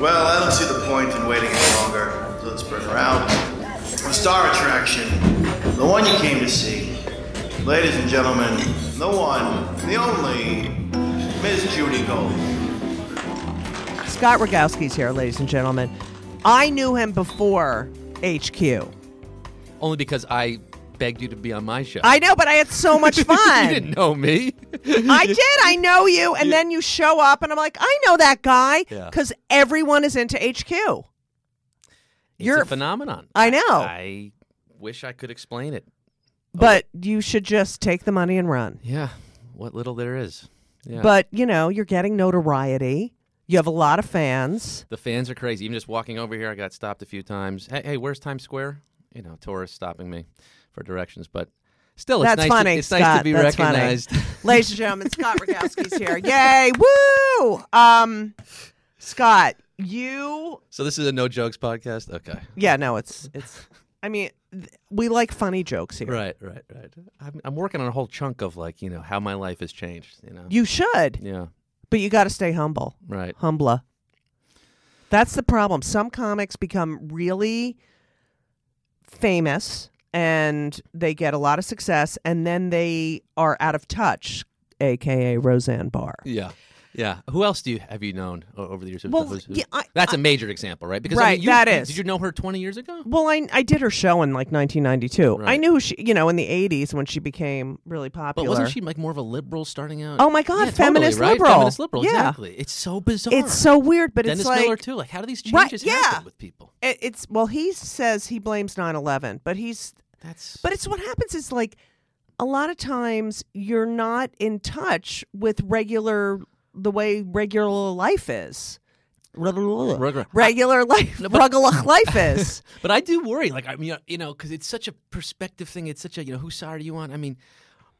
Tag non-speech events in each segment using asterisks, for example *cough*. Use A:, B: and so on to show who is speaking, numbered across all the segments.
A: Well, I don't see the point in waiting any longer. So let's bring her out. The star attraction, the one you came to see. Ladies and gentlemen, the one, the only, Miss Judy Gold.
B: Scott Rogowski's here, ladies and gentlemen. I knew him before HQ.
C: Only because I begged you to be on my show.
B: I know, but I had so much *laughs* fun.
C: you didn't know me.
B: I did. I know you, and then you show up, and I'm like, I know that guy
C: Yeah.
B: because everyone is into HQ.
C: It's
B: You're-
C: a phenomenon.
B: I know.
C: I wish I could explain it.
B: Oh, but you should just take the money and run.
C: Yeah, what little there is. Yeah.
B: But you know, you're getting notoriety. You have a lot of fans.
C: the fans are crazy. Even just walking over here, I got stopped a few times. Hey, hey, where's Times Square? You know, tourists stopping me for directions, but still, it's
B: That's
C: nice.
B: funny,
C: To, it's
B: Scott.
C: nice to be recognized. *laughs*
B: Ladies and gentlemen, Scott Rogowski's here. Yay! Woo! Um, Scott, you
C: so this is a no jokes podcast. Okay.
B: Yeah, no, it's it's. I mean, th- we like funny jokes here.
C: Right, right, right. I'm, I'm working on a whole chunk of like you know how my life has changed. You know.
B: You should,
C: yeah.
B: but you got to stay humble.
C: Right.
B: Humbler. That's the problem. Some comics become really famous and they get a lot of success, and then they are out of touch, aka Roseanne Barr.
C: Yeah. Yeah. Who else do you have you known over the years?
B: Well,
C: who's-
B: yeah, I-
C: that's
B: I-
C: a major example, right? Because I
B: Right,
C: mean, you,
B: that is.
C: Did you know her 20 years ago?
B: Well, I I did her show in like 1992. I knew she, you know, in the 80s when she became really
C: But
B: popular.
C: wasn't she like more of a liberal starting out?
B: Oh my God,
C: Yeah, totally,
B: feminist
C: right?
B: liberal.
C: Feminist liberal.
B: Yeah.
C: Exactly. It's so bizarre.
B: It's so weird, but
C: Dennis
B: it's like
C: Miller too. Like, how do these
B: Right,
C: changes
B: yeah.
C: happen with people?
B: It, it's well, he says he blames 9/11, but he's
C: That's
B: but it's what happens is like a lot of times you're not in touch with regular the way regular life is.
C: Regular-
B: Regular life, regular *laughs* life is. *laughs*
C: But I do worry. Like, I mean, you know, because it's such a perspective thing. It's such a, you know, whose side are you on? I mean,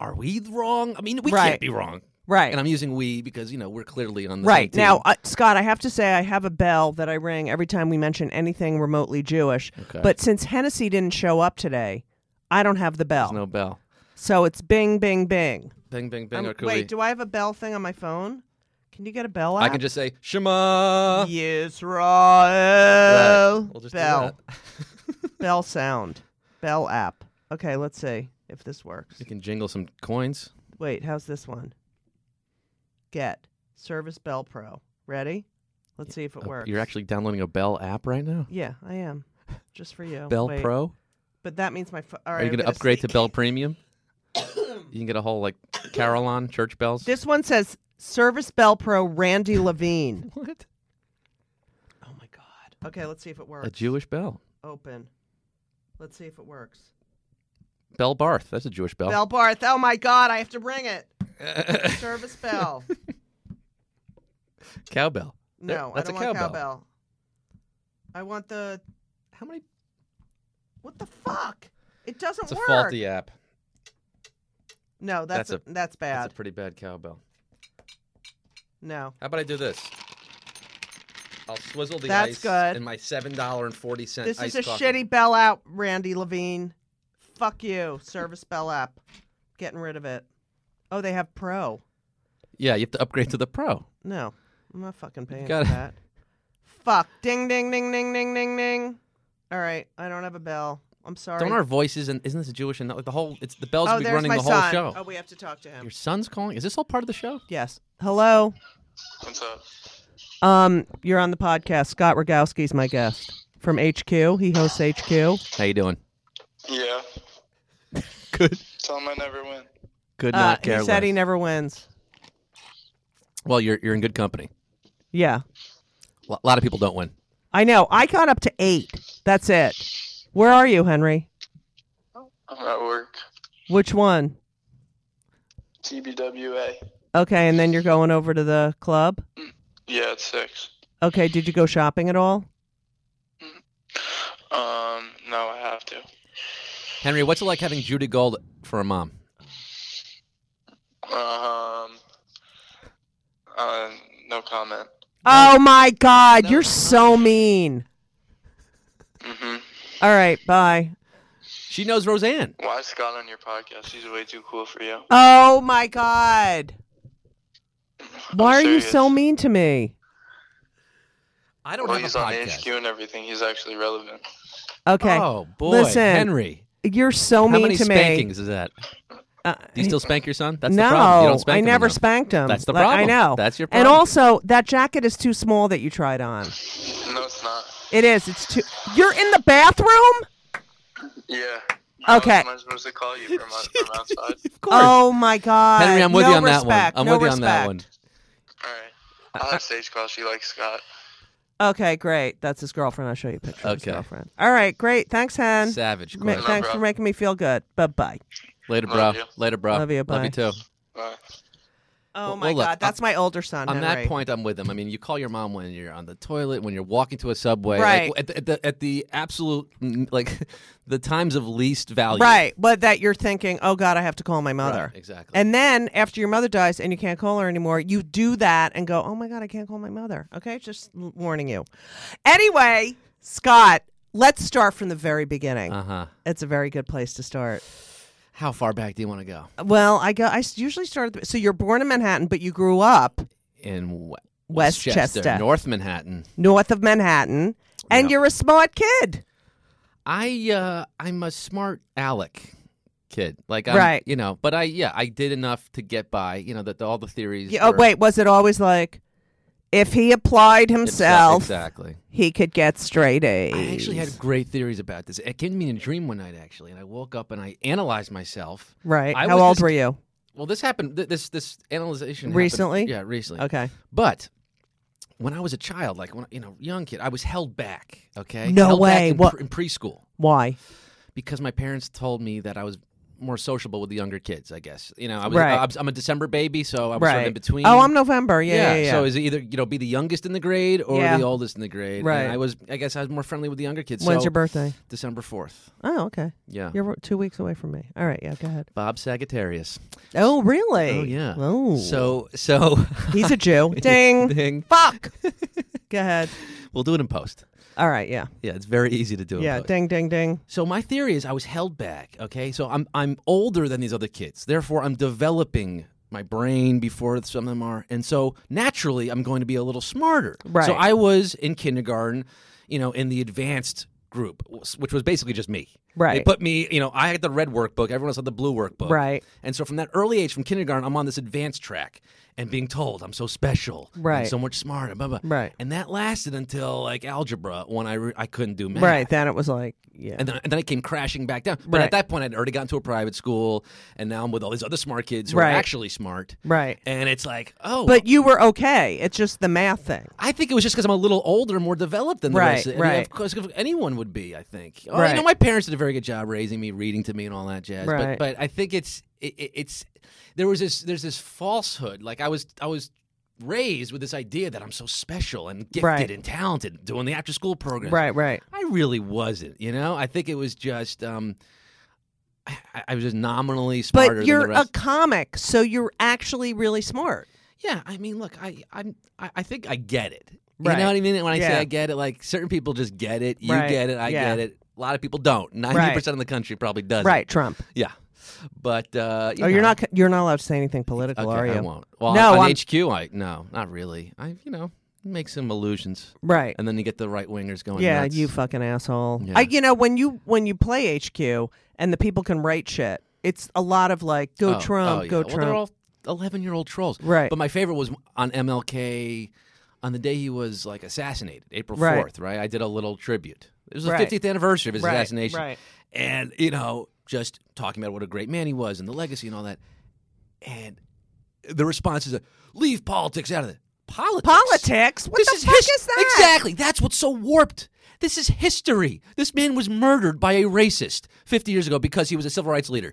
C: are we wrong? I mean, we
B: Right.
C: can't be wrong.
B: Right.
C: And I'm using we because you know we're clearly on the
B: Right
C: same team.
B: now, uh, Scott, I have to say I have a bell that I ring every time we mention anything remotely Jewish.
C: Okay.
B: But since Hennessy didn't show up today, I don't have the bell.
C: There's no bell.
B: So it's bing, bing, bing.
C: Bing, bing, bing.
B: Um,
C: or could
B: wait,
C: we-
B: do I have a bell thing on my phone? Can you get a bell? App?
C: I can just say Shema.
B: Yisrael.
C: Right. We'll just do
B: bell.
C: that. *laughs*
B: bell sound. Bell app. Okay, let's see if this works.
C: You can jingle some coins.
B: Wait, how's this one? Get Service Bell Pro. Ready? Let's see if it
C: Uh,
B: works.
C: You're actually downloading a Bell app right now.
B: Yeah, I am. Just for you.
C: Bell
B: Wait,
C: Pro.
B: But that means my. Fo- all right,
C: Are you
B: I'm
C: going to
B: gonna
C: upgrade to Bell Premium? *coughs* you can get a whole like Carillon church bells.
B: This one says Service Bell Pro Randy Levine. *laughs*
C: what?
B: Oh my God. Okay, let's see if it works.
C: A Jewish bell.
B: Open. Let's see if it works.
C: Bell Barth. That's a Jewish bell.
B: Bell Barth. Oh my God, I have to ring it. Service bell. *laughs*
C: Cowbell.
B: No,
C: that's
B: I
C: a
B: don't want
C: cowbell.
B: cowbell. I want the.
C: How many?
B: What the fuck? It doesn't work.
C: It's a
B: work.
C: faulty app.
B: No, that's
C: That's
B: a, that's bad.
C: That's a pretty bad cowbell.
B: no.
C: How about I do this? I'll swizzle the
B: That's
C: ice
B: good.
C: in my seven dollar and forty cent.
B: This is a shitty bell app, Randy Levine. Fuck you, Service Bell app. Getting rid of it. Oh, they have Pro.
C: Yeah, you have to upgrade to the pro.
B: No, I'm not fucking paying for
C: gotta-
B: that. Fuck. Ding, ding, ding, ding, ding, ding, ding. All right, I don't have a bell. I'm sorry.
C: Don't our voices and isn't this a Jewish and like the whole? It's the bells
B: oh,
C: will be
B: there's
C: running
B: my
C: the whole
B: son.
C: show.
B: Oh, we have to talk to him.
C: Your son's calling. Is this all part of the show?
B: Yes. Hello.
D: What's up?
B: Um, you're on the podcast. Scott Rogowski's my guest from HQ. He hosts HQ.
C: How you doing?
D: Yeah. *laughs*
C: Good.
D: Tell him I never win.
C: Good.
B: Uh,
C: Not
B: he
C: care
B: said he never wins.
C: Well, you're you're in good company.
B: Yeah,
C: A lot of people don't win.
B: I know. I got up to eight. That's it. Where are you, Henry?
D: I'm at work.
B: Which one?
D: TBWA.
B: Okay, and then you're going over to the club.
D: Yeah, it's six.
B: Okay, did you go shopping at all?
D: Um, no, I have to.
C: Henry, what's it like having Judy Gold for a mom?
D: Um, uh, no comment.
B: Oh my God, you're so mean.
D: Mm-hmm.
B: All right, bye.
C: She knows Roseanne.
D: Why is Scott on your podcast? He's way too cool for you.
B: Oh my God. Why are you so mean to me?
C: I don't
D: Well,
C: have
D: he's
C: a
D: on. HQ and everything. He's actually relevant.
B: Okay.
C: Oh boy,
B: Listen,
C: Henry.
B: You're so
C: How
B: mean
C: many
B: to
C: spankings is that?
B: Me. Uh,
C: Do you still *laughs* spank your son? That's
B: no,
C: the problem. You don't spank
B: I
C: him
B: never
C: enough.
B: spanked him.
C: That's the
B: Like, I know.
C: That's your problem.
B: And also, that jacket is too small that you tried on.
D: No, it's not.
B: It is. It's too. You're in the bathroom.
D: Yeah.
B: Okay.
D: Am I supposed to call you from, from *laughs* outside?
C: Of course.
B: Oh my God.
C: Henry, I'm with
B: no
C: you on
B: respect.
C: that one. I'm
B: no
C: with you
B: respect.
C: on that one.
D: All right. I'll have stage call. She likes Scott.
B: Okay, great. That's his girlfriend. I'll show you a picture of his
C: Okay.
B: girlfriend. All right, great. Thanks, Hen.
C: Savage.
B: Ma-
C: Clay.
B: thanks
D: bro.
B: for making me feel good. Bye bye.
C: Later, bro.
D: Love you.
C: Later, bro.
B: Love you,
C: Love you too.
D: Bye.
B: Oh
C: Well,
B: my
C: well, look,
B: God, that's my older son.
C: On
B: Henry.
C: that point, I'm with him. I mean, you call your mom when you're on the toilet, when you're walking to a subway,
B: Right.
C: Like, at, the, at the at the absolute mm, like *laughs* the times of least value.
B: right? But that you're thinking, oh God, I have to call my mother.
C: Right, exactly.
B: And then after your mother dies and you can't call her anymore, you do that and go, oh my God, I can't call my mother. Okay, just l- warning you. Anyway, Scott, let's start from the very beginning.
C: uh huh.
B: It's a very good place to start.
C: How far back do you want to go?
B: Well, I go. I s- usually start. At the, so you're born in Manhattan, but you grew up
C: In we-
B: Westchester.
C: North Manhattan.
B: north of Manhattan, and
C: Yeah.
B: you're a smart kid.
C: I uh I'm a smart Alec kid. Like I'm,
B: Right.
C: you know, but I yeah, I did enough to get by, you know, that all the theories
B: Yeah, oh
C: were-
B: wait, was it always like, if he applied himself,
C: Exactly.
B: he could get straight A's?
C: I actually had great theories about this. It came to me in a dream one night, actually, and I woke up and I analyzed myself.
B: right.
C: I
B: How
C: was
B: old
C: this-
B: were you?
C: Well, this happened. th- This this analyzation happened-
B: Recently?
C: yeah, recently.
B: Okay.
C: But when I was a child, like when you know, young kid, I was held back. Okay,
B: No
C: Held back
B: way.
C: in,
B: What-
C: pre- in preschool
B: Why?
C: because my parents told me that I was more sociable with the younger kids. I guess you know, I was,
B: right.
C: I, I'm a December baby, so I was sort of in between.
B: Oh, I'm November. Yeah, yeah, yeah.
C: So is it either you know be the youngest in the grade or
B: Yeah.
C: the oldest in the grade?
B: Right.
C: And I was. I guess I was more friendly with the younger kids.
B: When's
C: so
B: your birthday?
C: December fourth.
B: Oh, okay.
C: Yeah.
B: You're two weeks away from me. All right. Yeah. Go ahead.
C: Bob Sagittarius.
B: Oh, really?
C: Oh yeah.
B: Oh.
C: So so
B: he's a Jew. *laughs* Ding.
C: Ding.
B: Fuck. go ahead.
C: We'll do it in post.
B: All right. Yeah.
C: Yeah, it's very easy to do.
B: Yeah. Ding. Ding. Ding.
C: So my theory is I was held back. Okay, so I'm I'm older than these other kids. Therefore, I'm developing my brain before some of them are, and so naturally, I'm going to be a little smarter.
B: Right.
C: So I was in kindergarten, you know, in the advanced group, which was basically just me. They put me, you know, I had the red workbook. Everyone else had the blue workbook.
B: Right.
C: And so from that early age, from kindergarten, I'm on this advanced track and being told I'm so special,
B: Right.
C: so much smarter, blah, blah.
B: Right.
C: And that lasted until like algebra when I re- I couldn't do math.
B: Right. Then it was like, yeah.
C: And then, and then I came crashing back down. But
B: Right.
C: at that point, I'd already gotten to a private school, and now I'm with all these other smart kids who
B: Right.
C: are actually smart.
B: right.
C: And it's like, oh,
B: But you were okay. It's just the math thing.
C: I think it was just because I'm a little older, more developed than the
B: Right,
C: rest. Of,
B: right.
C: Of course, anyone would be. I think. Oh,
B: Right.
C: You know, my parents did a very good job raising me, reading to me, and all that jazz.
B: Right.
C: But but I think it's it, it- it's there was this there's this falsehood. Like I was I was raised with this idea that I'm so special and gifted
B: Right.
C: and talented doing the after school program.
B: Right. Right.
C: I really wasn't. You know, I think it was just um, I, I was just nominally smarter.
B: But you're
C: than the
B: a comic, so you're actually really smart.
C: yeah. I mean, look, I I'm I, I think I get it.
B: Right.
C: You know what I mean? When I say I get it, like certain people just get it. You
B: Right.
C: get it. I
B: Yeah.
C: get it. A lot of people don't. Ninety percent of the country probably doesn't.
B: Right, Trump.
C: Yeah. But uh, you
B: Oh, you're not you're not allowed to say anything political,
C: Okay,
B: are you?
C: I won't. Well,
B: No,
C: on HQ, I no, not really. I you know make some illusions,
B: Right.
C: and then you get the right wingers going.
B: Yeah,
C: nuts.
B: you fucking asshole.
C: Yeah.
B: I, you know, when you when you play HQ and the people can write shit, it's a lot of like, go
C: Oh,
B: Trump,
C: oh, yeah.
B: go
C: well,
B: Trump.
C: They're all eleven-year-old trolls,
B: Right.
C: But my favorite was on MLK on the day he was like assassinated, April
B: Right.
C: fourth. Right. I did a little tribute. It was the
B: Right.
C: fiftieth anniversary of his
B: Right,
C: assassination,
B: right.
C: And you know, just talking about what a great man he was and the legacy and all that. And the response is, "Leave politics out of it." Politics.
B: Politics? What
C: this
B: the
C: is
B: fuck
C: his-
B: is that?
C: Exactly. That's what's so warped. This is history. This man was murdered by a racist 50 years ago because he was a civil rights leader.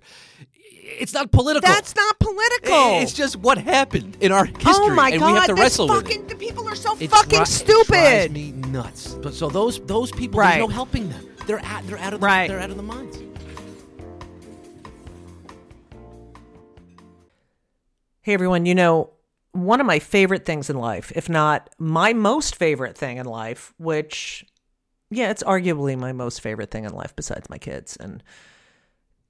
C: It's not political.
B: That's not political.
C: It's just what happened in our history,
B: oh my
C: and
B: god,
C: we have to
B: this
C: wrestle
B: fucking
C: with it.
B: the people are so
C: It
B: fucking
C: dri- It
B: stupid.
C: drives me nuts. But so those those people,
B: Right.
C: there's no helping them. They're out. They're out of. The,
B: Right.
C: They're out of the minds.
E: Hey everyone, you know, one of my favorite things in life, if not my most favorite thing in life, which yeah, it's arguably my most favorite thing in life besides my kids and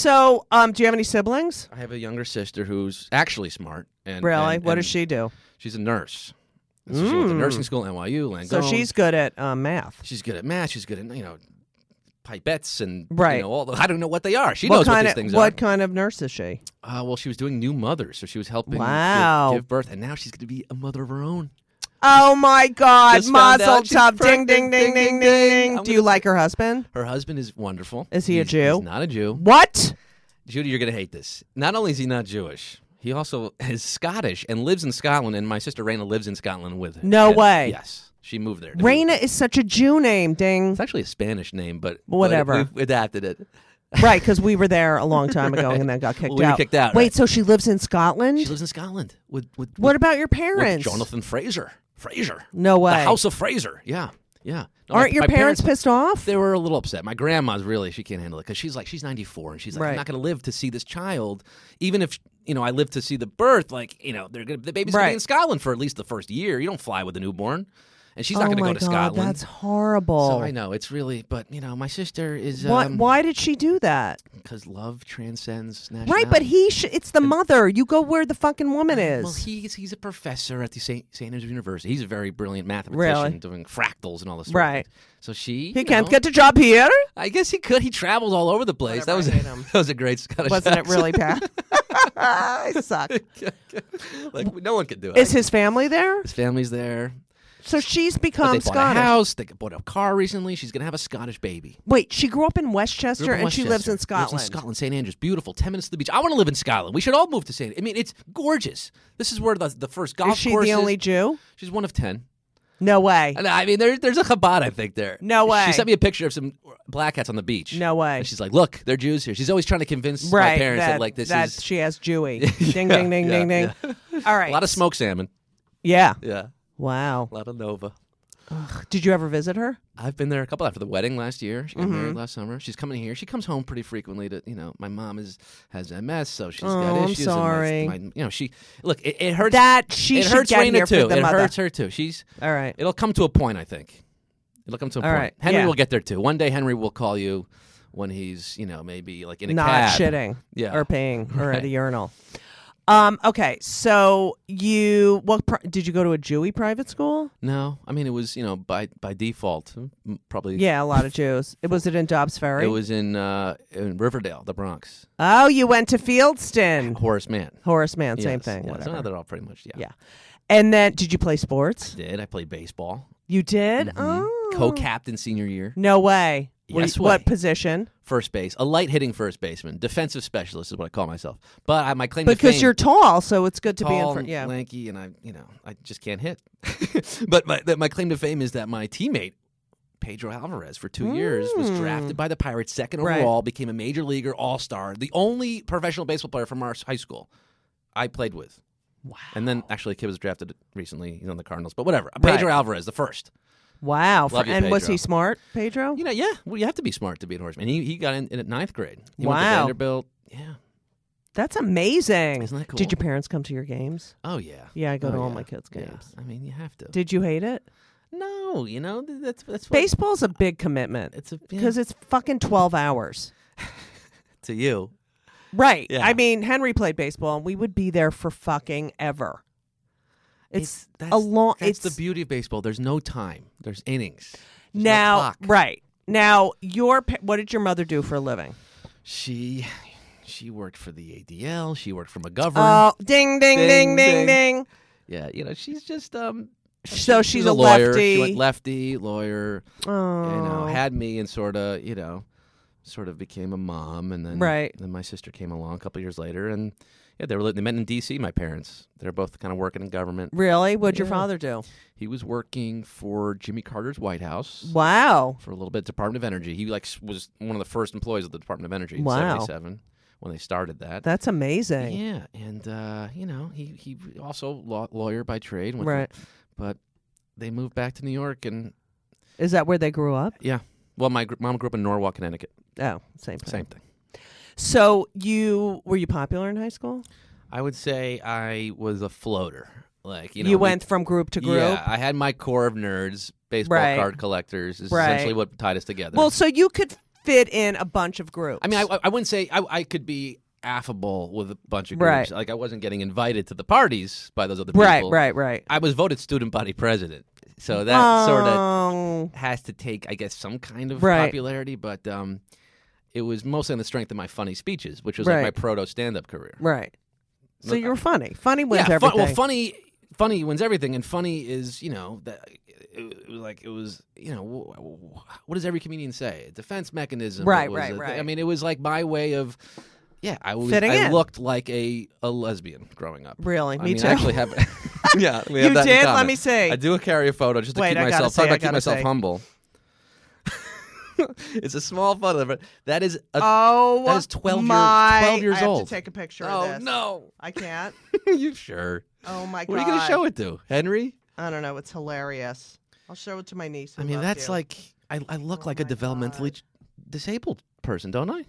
F: So, um, do you have any siblings?
C: I have a younger sister who's actually smart. And
F: Really?
C: and-
F: what does
C: and
F: she do?
C: She's a nurse. So She went to nursing school at NYU. Langone.
F: So she's good at um, math.
C: she's good at math. She's good at you know pipettes and
F: Right.
C: You know, all the, I don't know what they are. She knows what
F: kind
C: these
F: of
C: things
F: what kind of nurse is she?
C: Uh, well, she was doing new mothers, so she was helping give-
F: Wow.
C: give, birth, and now she's going to be a mother of her own.
F: Oh my God!
C: Just found
F: Mazel
C: out she's
F: tov! Ding ding
C: pregnant.
F: ding ding
C: Ding, ding,
F: ding.
C: I'm
F: Do you
C: gonna-
F: like her husband?
C: Her husband is wonderful.
F: Is he a
C: He's-
F: Jew?
C: He's not a Jew.
F: What?
C: Judy, you're going to hate this. Not only is he not Jewish, he also is Scottish and lives in Scotland, and my sister Raina lives in Scotland with him.
F: No
C: And-
F: way.
C: Yes. She moved there. to be-
F: Raina is such a Jew name. Ding.
C: It's actually a Spanish name, but but
F: Whatever.
C: we've adapted it. *laughs*
F: right, because we were there a long time ago and then got kicked
C: Well, we
F: out.
C: kicked out,
F: Wait,
C: right.
F: so she lives in Scotland?
C: She lives in Scotland with with,
F: what
C: with,
F: about your parents?
C: Jonathan Fraser. Fraser.
F: No way.
C: The House of Fraser. Yeah. Yeah. No,
F: Aren't
C: my-
F: your
C: my
F: parents, pissed off?
C: They were a little upset. My grandma's really she can't handle it because she's like she's 94 and she's like
F: Right.
C: I'm not going to live to see this child, even if you know I live to see the birth. Like you know they're gonna the baby's gonna be in Scotland for at least the first year. You don't fly with a newborn, and she's not
F: oh
C: going to go to
F: God,
C: Scotland.
F: That's horrible.
C: so I know it's really, but you know my sister is
F: Why,
C: um,
F: why did she do that?
C: because love transcends nationality.
F: Right, but he sh- it's the mother. You go where the fucking woman is.
C: Well, he's he's a professor at the St. St. Andrews University. He's a very brilliant mathematician
F: Really?
C: doing fractals and all this.
F: Right.
C: Things. So she.
F: he can't
C: know,
F: get a job here.
C: I guess he could. He travels all over the place.
F: Whatever,
C: that was *laughs* that was a great Scottish.
F: Wasn't it really bad? *laughs* *laughs* I suck.
C: like no one could do it.
F: Is his family there?
C: his family's there?
F: So she's
C: But
F: become
C: they bought
F: Scottish.
C: a house. They bought a car recently. She's gonna have a Scottish baby.
F: Wait, she grew up in Westchester
C: Grew up in
F: and she lives in Scotland.
C: Lives in Scotland, St Andrews, beautiful. Ten minutes to the beach. I want to live in Scotland. We should all move to St. I mean, it's gorgeous. This is where the the first golf
F: Is she
C: course
F: the only Jew?
C: She's one of ten.
F: No way.
C: And I mean, there, there's a Chabad, I think, there.
F: No way.
C: She sent me a picture of some black hats on the beach.
F: No way.
C: And she's like, look, they're Jews here. She's always trying to convince
F: right.
C: my parents that,
F: that,
C: like, this
F: that
C: is
F: she has Jewy. *laughs* ding ding ding
C: yeah,
F: ding ding. All right.
C: a lot of smoked salmon.
F: Yeah.
C: Yeah.
F: Wow.
C: A lot of Nova.
F: Did you ever visit her?
C: I've been there a couple after the wedding last year. She got
F: Mm-hmm.
C: married last summer. She's coming here. She comes home pretty frequently to, you know, my mom is has MS, so she's
F: Oh,
C: got
F: I'm
C: issues. and
F: sorry.
C: my, you know, she look, it, it hurts
F: That she
C: it
F: should
C: hurts
F: get
C: Raina
F: here
C: too.
F: for the
C: it
F: mother.
C: hurts her too. She's
F: All right.
C: it'll come to a point, I think. It'll come to a
F: All
C: point.
F: right,
C: Henry
F: yeah.
C: will get there too. One day Henry will call you when he's, you know, maybe like in a
F: Not
C: cab.
F: shitting
C: Yeah.
F: or peeing or at a *laughs*
C: Right.
F: urinal.
B: Um. Okay. So you what? Pri- did you go to a Jewy private school?
C: No, I mean it was you know by by default m- probably.
B: Yeah, a lot of Jews. It was it in Dobbs Ferry.
C: It was in uh, in Riverdale, the Bronx.
B: Oh, you went to Fieldston.
C: Horace Mann.
B: Horace Mann, same
C: Yes,
B: thing.
C: yes.
B: Whatever.
C: They're all pretty much yeah.
B: Yeah. And then, did you play sports?
C: Did I played baseball?
B: You did.
C: Mhm.
B: Oh,
C: Co-captain senior year,
B: No way. What-
C: Yes
B: What
C: way.
B: position?
C: first base, a light hitting first baseman, defensive specialist is what I call myself. But I, my claim to
B: Because
C: fame,
B: you're tall, so it's good to be in front. Yeah.
C: lanky, and I, you know, I just can't hit. *laughs* but my that my claim to fame is that my teammate Pedro Alvarez for two years was
B: Mm.
C: drafted by the Pirates second
B: Right.
C: overall, became a major leaguer, all star, the only professional baseball player from our high school I played with.
B: Wow.
C: And then actually, a kid was drafted recently. He's on the Cardinals, but whatever.
B: Right.
C: Pedro Alvarez, the first.
B: Wow.
C: Love you,
B: and was he smart, Pedro?
C: You know, yeah. Well, you have to be smart to be an Horace Mann. He he got in, in at ninth grade. He went to
B: Wow.
C: Vanderbilt. Yeah.
B: That's amazing.
C: Isn't that cool?
B: Did your parents come to your games?
C: Oh yeah.
B: Yeah, I go
C: Oh,
B: to all my kids'
C: Yeah.
B: games.
C: I mean, you have to.
B: Did you hate it?
C: no, you know that's that's what,
B: Baseball's a big commitment
C: It's a
B: because it's fucking 12 hours. *laughs*
C: to you.
B: Right.
C: Yeah.
B: I mean, Henry played baseball and we would be there for fucking ever. It's,
C: that's,
B: a long
C: That's
B: it's
C: the beauty of baseball. There's no time. There's innings. There's no
B: now
C: clock.
B: right. Now, your what did your mother do for a living?
C: She she worked for the ADL. She worked for McGovern.
B: Oh, ding ding ding
C: Ding,
B: ding
C: yeah, you know, she's just um.
B: So
C: she-
B: she's
C: a, lawyer.
B: lefty.
C: She went lefty, lawyer.
B: Oh.
C: you know, had me and sort of, you know, sort of became a mom, and then
B: Right.
C: Then my sister came along a couple years later, and yeah, they were they met in D.C. My parents, they're both kind of working in government.
B: Really? What'd your father do?
C: He was working for Jimmy Carter's White House
B: Wow.
C: for a little bit, Department of Energy. He like was one of the first employees of the Department of Energy in
B: Wow.
C: '77 when they started that.
B: That's amazing.
C: yeah, and uh, you know, he he also law, lawyer by trade, went to-
B: Right.
C: but they moved back to New York, and
B: Is that where they grew up?
C: yeah. Well, my gr- mom grew up in Norwalk, Connecticut.
B: Oh, same thing.
C: Same thing.
B: So you were you popular in high school?
C: I would say I was a floater. Like you
B: You,
C: know, we-
B: went from group to group.
C: Yeah, I had my core of nerds, baseball
B: Right.
C: card collectors. Is
B: Right.
C: essentially what tied us together.
B: Well, so you could fit in a bunch of groups.
C: I mean, I, I wouldn't say I, I could be affable with a bunch of
B: Right.
C: groups. Like I wasn't getting invited to the parties by those other people.
B: right, right, right.
C: I was voted student body president, so that sort of
B: Oh,
C: has to take, I guess, some kind of
B: Right.
C: popularity. But um, it was mostly on the strength of my funny speeches, which was
B: Right.
C: like my proto stand-up career.
B: right. So
C: Look,
B: you're funny. Funny wins
C: yeah, fun-
B: everything.
C: well, funny, funny wins everything, and funny is you know that it, it was like it was you know wh- wh- what does every comedian say? A defense mechanism,
B: Right,
C: It was
B: right,
C: a thi-
B: right.
C: I mean, it was like my way of. Yeah, I was.
B: Fitting
C: I
B: in.
C: looked like a, a lesbian growing up.
B: Really?
C: I
B: Me
C: mean,
B: too.
C: I actually have. *laughs* *laughs* yeah, we
B: You
C: that in
B: did? Let
C: common.
B: me see.
C: I do carry a photo just to
B: Wait,
C: keep
B: I gotta
C: myself.
B: say,
C: Talk
B: I
C: about keep
B: gotta
C: myself
B: say.
C: humble. *laughs* it's a small photo, but that is a.
B: oh,
C: that is 12 year-
B: my,
C: 12 years
B: I have
C: old.
B: to take a picture
C: oh
B: of this.
C: no!
B: I can't. *laughs*
C: you sure?
B: Oh my god.
C: What are you going to show it to, Henry?
B: I don't know. It's hilarious. I'll show it to my niece.
C: I mean, that's
B: you.
C: like I, I look
B: Oh
C: like a developmentally disabled person, don't I?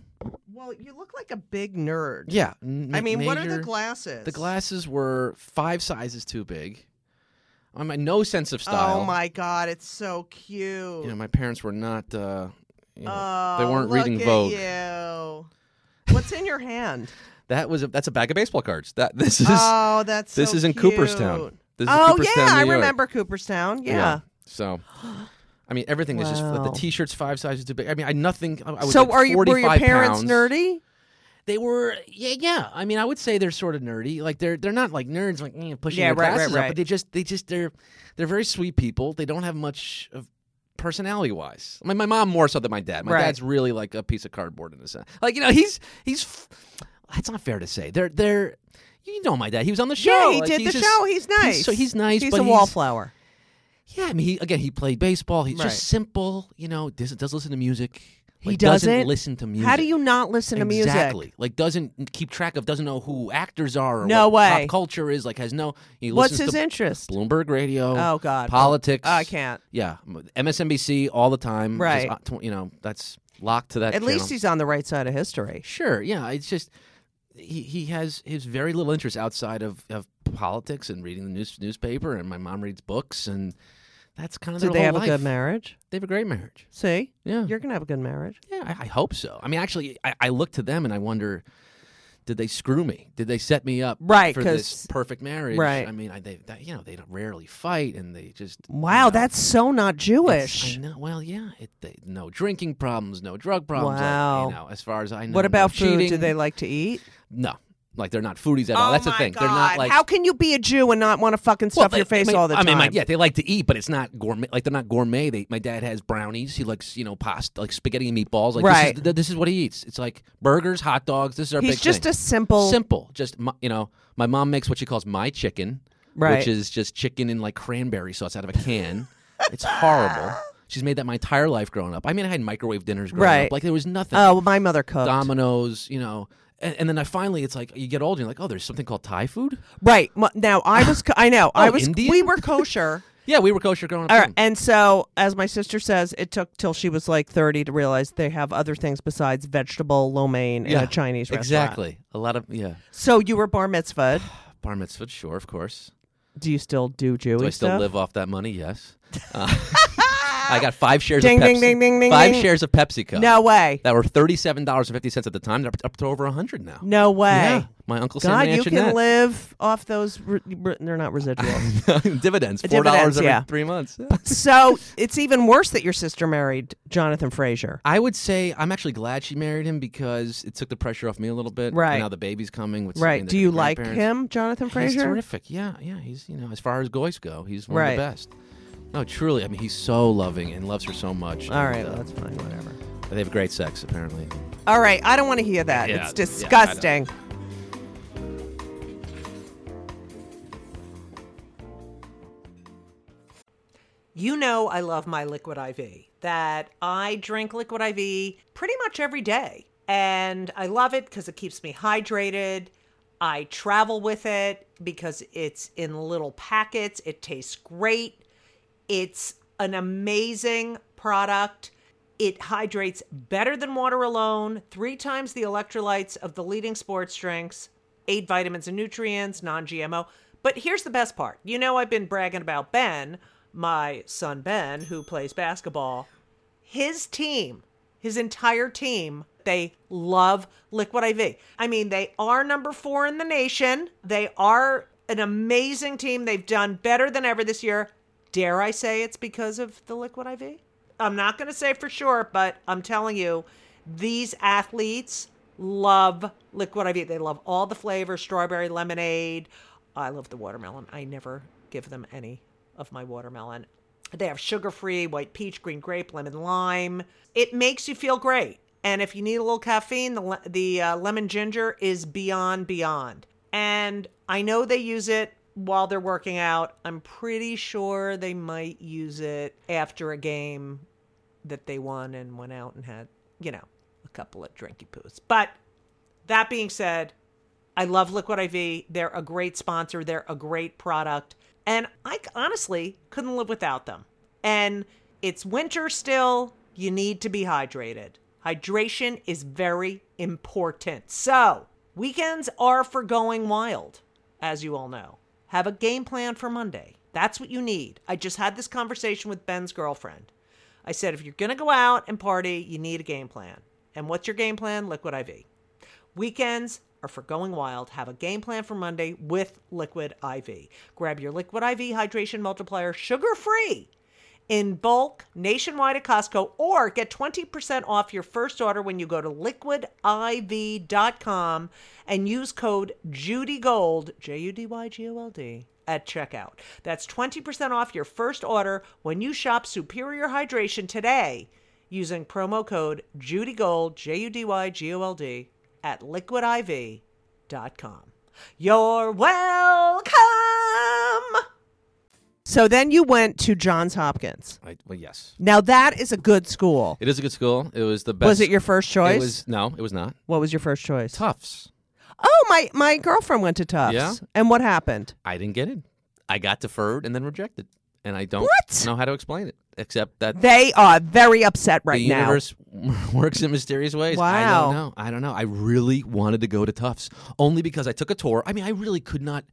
B: Well, you look like a big nerd.
C: Yeah. n-
B: I mean, what are the glasses?
C: The glasses were five sizes too big. I mean, no sense of style.
B: Oh my god, it's so cute.
C: You know, my parents were not. Uh, you know,
B: oh,
C: they weren't reading Vogue.
B: You. What's in your hand? *laughs*
C: That was a, that's a bag of baseball cards. That this is
B: oh, that's
C: this
B: so
C: is in
B: cute.
C: Cooperstown. This is
B: oh
C: Cooperstown,
B: yeah, I remember Cooperstown. Yeah.
C: So, I mean, everything is just like the T-shirts five sizes too big. I mean, I nothing. I, I was
B: So
C: like
B: are you were your parents
C: pounds.
B: nerdy?
C: They were, yeah, yeah. I mean, I would say they're sort of nerdy. Like they're they're not like nerds, like eh, pushing
B: Yeah,
C: their
B: right, right,
C: glasses up,
B: right.
C: but they just they just they're they're very sweet people. They don't have much of personality wise. I mean, my mom more so than my dad. My
B: Right.
C: dad's really like a piece of cardboard in a sense. Like you know, he's he's. f- That's not fair to say. They're they're. You know my dad. He was on the show.
B: Yeah, he
C: Like,
B: did the
C: just-
B: show. He's nice.
C: so he's nice,
B: He's
C: but
B: a
C: he's-
B: wallflower.
C: Yeah, I mean, he, again, he played baseball. He's
B: Right.
C: just simple. You know, does does listen to music.
B: He
C: Like,
B: doesn't?
C: listen to music.
B: How do you not listen to music?
C: Exactly. Like doesn't keep track of, doesn't know who actors are or
B: No
C: what
B: way.
C: pop culture is. Like has no. He
B: What's his
C: to
B: interest?
C: Bloomberg Radio.
B: Oh God,
C: Politics.
B: I can't.
C: Yeah, MSNBC all the time.
B: Right.
C: uh, tw- you know, that's locked to that.
B: At least he's on the right side of history.
C: Sure, yeah. It's just he he has his very little interest outside of, of politics and reading the news newspaper. And my mom reads books, and that's kind of
B: Did they have
C: life.
B: a good marriage?
C: They have a great marriage.
B: See,
C: Yeah,
B: you're gonna have a good marriage.
C: yeah. I, I hope so. I mean, actually, I, I look to them and I wonder, did they screw me? Did they set me up
B: Right,
C: for this perfect marriage?
B: right.
C: I mean, I, they, that, you know, they don't rarely fight, and they just
B: Wow,
C: you know,
B: that's so not Jewish.
C: I know. Well, yeah, it, they, no drinking problems, no drug problems. Uh, like,
B: Wow.
C: you know, as far as I know.
B: What
C: no
B: about food? Do they like to eat?
C: No, like they're not foodies at all.
B: oh
C: That's
B: my
C: the thing. They're not like
B: How can you be a Jew and not want to fucking stuff your
C: they- I
B: face
C: mean-
B: all the
C: I
B: time?
C: mean, like, yeah, they like to eat, but it's not gourmet. Like they're not gourmet. They, my dad has brownies. He likes you know pasta, like spaghetti and meatballs. Like
B: Right.
C: this is, th- this is what he eats. It's like burgers, hot dogs. This is our
B: He's
C: big
B: just
C: thing.
B: a simple.
C: simple. Just my, you know, my mom makes what she calls my chicken,
B: Right.
C: which is just chicken in like cranberry sauce out of a can. it's horrible. She's made that my entire life growing up. I mean, I had microwave dinners growing
B: Right.
C: up. Like there was nothing.
B: Oh, well, my mother cooked.
C: Domino's, you know. And, and then I finally, it's like you get older, you're like, oh, there's something called Thai food.
B: Right. Now I was. *gasps* I know. I
C: Oh,
B: was.
C: Indian?
B: We were kosher. *laughs*
C: Yeah, we were kosher growing up.
B: All right. And so, as my sister says, it took till she was like thirty to realize they have other things besides vegetable lo mein in
C: Yeah,
B: a Chinese restaurant.
C: Exactly. A lot of yeah.
B: So you were bar mitzvahed. *sighs*
C: Bar mitzvah, sure, of course.
B: Do you still do Jewy
C: Do I still
B: stuff?
C: live off that money? Yes. *laughs* Uh, *laughs* I got five shares
B: Ding,
C: of Pepsi.
B: ding, ding, ding, ding,
C: five
B: ding.
C: shares of PepsiCo.
B: No way.
C: That were thirty-seven dollars and fifty cents at the time. They're up, to over a hundred now.
B: No way.
C: Yeah, my uncle Sam
B: God, you can live off those. Re- re- they're not residuals. *laughs*
C: dividends, four dollars every
B: yeah.
C: three months.
B: so it's even worse that your sister married Jonathan Fraser.
C: I would say I'm actually glad she married him because it took the pressure off me a little bit.
B: Right.
C: now the baby's coming. With
B: Right. Do you like him, Jonathan
C: Fraser?
B: He's
C: terrific. Yeah, yeah. He's you know as far as guys go, he's one
B: Right.
C: of the best. No, truly. I mean, he's so loving and loves her so much.
B: All right,
C: and,
B: well,
C: uh,
B: that's fine. Whatever.
C: they have great sex apparently.
B: All right, I don't want to hear that.
C: Yeah,
B: it's
C: yeah,
B: disgusting. You know I love my Liquid IV. That I drink Liquid IV pretty much every day. And I love it because it keeps me hydrated. I travel with it because it's in little packets. It tastes great. It's an amazing product. It hydrates better than water alone, three times the electrolytes of the leading sports drinks, eight vitamins and nutrients, non GMO. But here's the best part. You know, I've been bragging about Ben, my son Ben, who plays basketball. His team, his entire team, they love Liquid IV. I mean, they are number four in the nation. They are an amazing team. They've done better than ever this year. Dare I say it's because of the Liquid IV? I'm not going to say for sure, but I'm telling you, these athletes love Liquid IV. They love all the flavors strawberry, lemonade. I love the watermelon. I never give them any of my watermelon. They have sugar free, white peach, green grape, lemon lime. It makes you feel great. And if you need a little caffeine, the, the uh, lemon ginger is beyond, beyond. And I know they use it while they're working out. I'm pretty sure they might use it after a game that they won and went out and had, you know, a couple of drinky poos. But that being said, I love Liquid IV. They're a great sponsor, they're a great product. And I honestly couldn't live without them. And it's winter still. You need to be hydrated. Hydration is very important. So, weekends are for going wild, as you all know. Have a game plan for Monday. That's what you need. I just had this conversation with Ben's girlfriend. I said, if you're going to go out and party, you need a game plan. And what's your game plan? Liquid IV. Weekends are for going wild. Have a game plan for Monday with Liquid IV. Grab your Liquid IV hydration multiplier sugar free in bulk nationwide at Costco or get 20% off your first order when you go to liquidiv.com and use code JUDYGOLD, J U D Y G O L D, at checkout. That's 20% off your first order when you shop Superior Hydration today using promo code JUDYGOLD, J U D Y G O L D, at liquidiv.com. You're welcome. So then you went to Johns Hopkins.
C: I, well, yes,
B: Now that is a good school.
C: it is a good school. It was the best.
B: Was it your first choice?
C: It was no, it was not.
B: what was your first choice?
C: Tufts.
B: Oh, my my girlfriend went to Tufts.
C: Yeah?
B: And what happened?
C: I didn't get in. I got deferred and then rejected, and I don't
B: What?
C: know how to explain it except that
B: They are very upset right
C: the
B: now.
C: universe *laughs* works in mysterious ways. I
B: Wow.
C: don't know. I don't know. I really wanted to go to Tufts only because I took a tour. I mean, I really could not